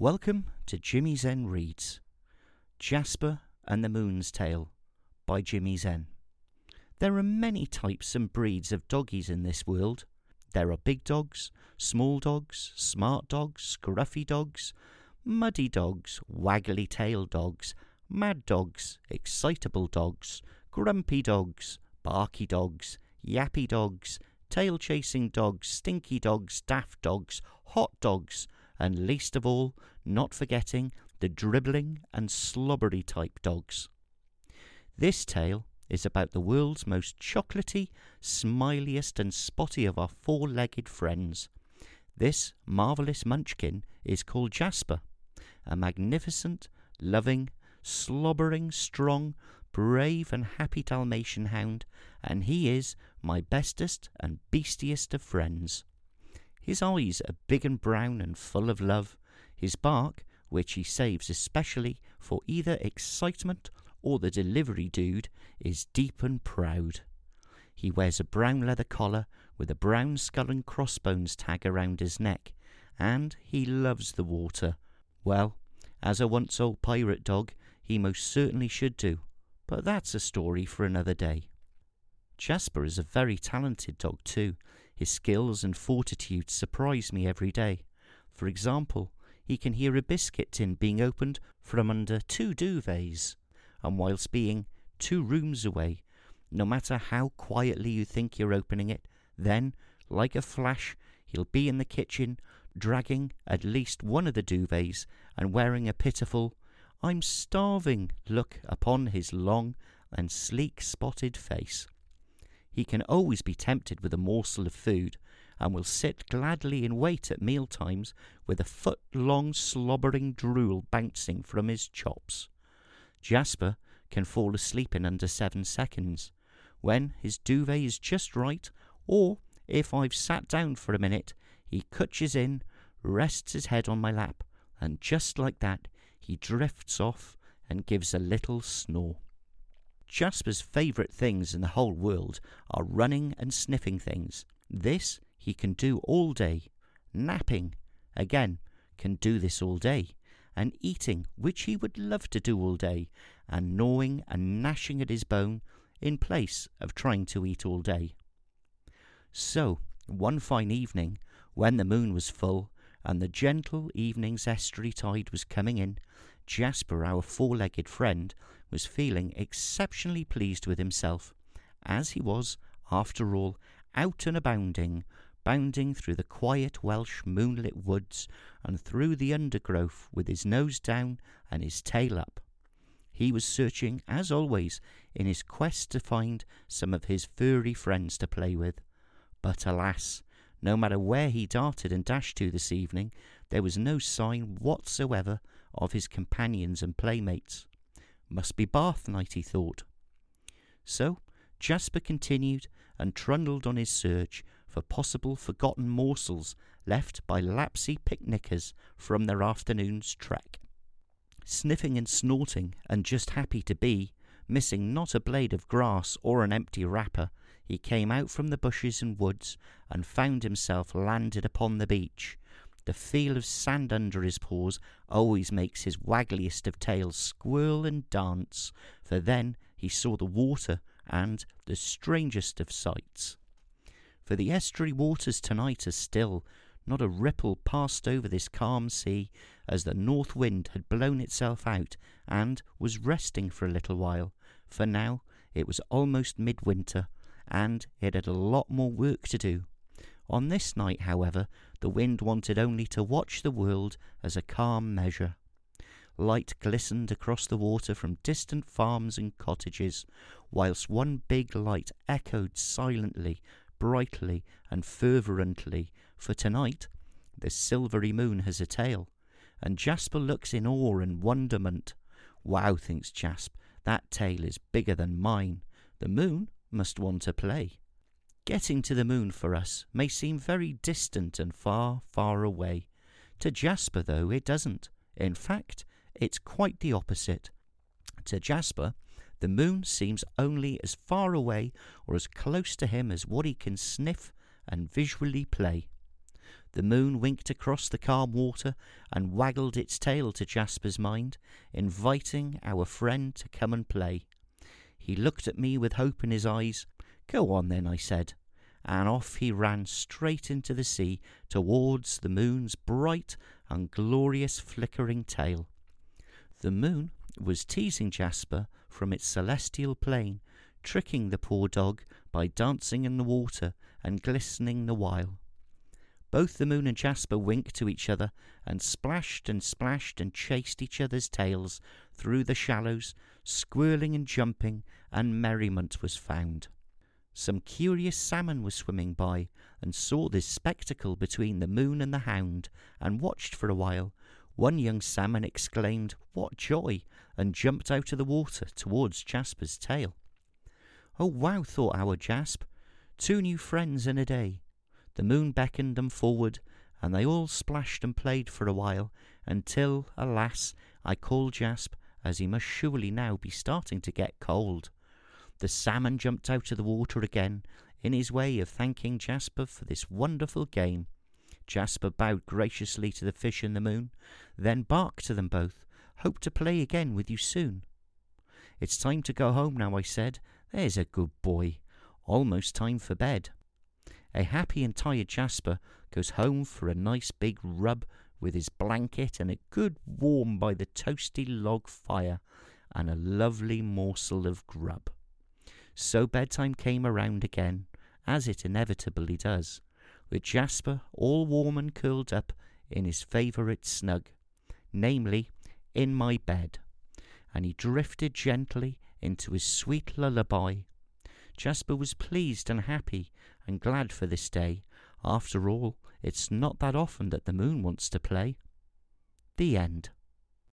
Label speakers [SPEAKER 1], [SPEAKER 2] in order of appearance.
[SPEAKER 1] Welcome to Jimi Zen Reads Jasper and the Moon's Tail by Jimi Zen. There are many types and breeds of doggies in this world. There are big dogs, small dogs, smart dogs, scruffy dogs, muddy dogs, waggly tailed dogs, mad dogs, excitable dogs, grumpy dogs, barky dogs, yappy dogs, tail chasing dogs, stinky dogs, daft dogs, hot dogs, and least of all, not forgetting the dribbling and slobbery type dogs. This tale is about the world's most chocolatey, smiliest, and spotty of our four legged friends. This marvellous munchkin is called Jasper, a magnificent, loving, slobbering, strong, brave, and happy Dalmatian hound, and he is my bestest and beastiest of friends. His eyes are big and brown and full of love. His bark, which he saves especially for either excitement or the delivery dude, is deep and proud. He wears a brown leather collar with a brown skull and crossbones tag around his neck, and he loves the water. Well, as a once old pirate dog, he most certainly should do, but that's a story for another day. Jasper is a very talented dog, too. His skills and fortitude surprise me every day. For example, he can hear a biscuit tin being opened from under two duvets, and whilst being two rooms away, no matter how quietly you think you're opening it, then, like a flash, he'll be in the kitchen, dragging at least one of the duvets and wearing a pitiful, I'm starving look upon his long and sleek spotted face. He can always be tempted with a morsel of food, and will sit gladly in wait at meal times with a foot long slobbering drool bouncing from his chops. Jasper can fall asleep in under seven seconds, when his duvet is just right, or if I've sat down for a minute, he cwtches in, rests his head on my lap, and just like that he drifts off and gives a little snore. Jasper's favourite things in the whole world are running and sniffing things. This he can do all day. Napping, again, can do this all day. And eating, which he would love to do all day. And gnawing and gnashing at his bone in place of trying to eat all day. So, one fine evening, when the moon was full and the gentle evening's estuary tide was coming in, Jasper, our four legged friend, was feeling exceptionally pleased with himself, as he was, after all, out and abounding, bounding through the quiet Welsh moonlit woods and through the undergrowth with his nose down and his tail up. He was searching, as always, in his quest to find some of his furry friends to play with. But alas, no matter where he darted and dashed to this evening, there was no sign whatsoever of his companions and playmates. Must be bath night, he thought. So Jasper continued and trundled on his search for possible forgotten morsels left by lapsy picnickers from their afternoon's trek. Sniffing and snorting, and just happy to be, missing not a blade of grass or an empty wrapper, he came out from the bushes and woods and found himself landed upon the beach, the feel of sand under his paws always makes his waggliest of tails squirl and dance, for then he saw the water and the strangest of sights. For the estuary waters tonight are still, not a ripple passed over this calm sea, as the north wind had blown itself out and was resting for a little while, for now it was almost midwinter, and it had a lot more work to do. On this night, however, the wind wanted only to watch the world as a calm measure. Light glistened across the water from distant farms and cottages, whilst one big light echoed silently, brightly, and fervently, for tonight the silvery moon has a tail, and Jasper looks in awe and wonderment. Wow, thinks Jasper, that tail is bigger than mine. The moon must want to play. Getting to the moon for us may seem very distant and far, far away. To Jasper, though, it doesn't. In fact, it's quite the opposite. To Jasper, the moon seems only as far away or as close to him as what he can sniff and visually play. The moon winked across the calm water and waggled its tail to Jasper's mind, inviting our friend to come and play. He looked at me with hope in his eyes. Go on then, I said, and off he ran straight into the sea towards the moon's bright and glorious flickering tail. The moon was teasing Jasper from its celestial plane, tricking the poor dog by dancing in the water and glistening the while. Both the moon and Jasper winked to each other and splashed and splashed and chased each other's tails through the shallows, squirling and jumping, and merriment was found. Some curious salmon were swimming by and saw this spectacle between the moon and the hound and watched for a while. One young salmon exclaimed, What joy! and jumped out of the water towards Jasper's tail. Oh, wow, thought our Jasp, two new friends in a day. The moon beckoned them forward, and they all splashed and played for a while, until, alas, I called Jasp, as he must surely now be starting to get cold. The salmon jumped out of the water again, in his way of thanking Jasper for this wonderful game. Jasper bowed graciously to the fish and the moon, then barked to them both, Hope to play again with you soon. It's time to go home now, I said. There's a good boy. Almost time for bed. A happy and tired Jasper goes home for a nice big rub with his blanket and a good warm by the toasty log fire and a lovely morsel of grub. So bedtime came around again, as it inevitably does, with Jasper all warm and curled up in his favourite snug, namely, in my bed, and he drifted gently into his sweet lullaby. Jasper was pleased and happy and glad for this day. After all, it's not that often that the moon wants to play. The end.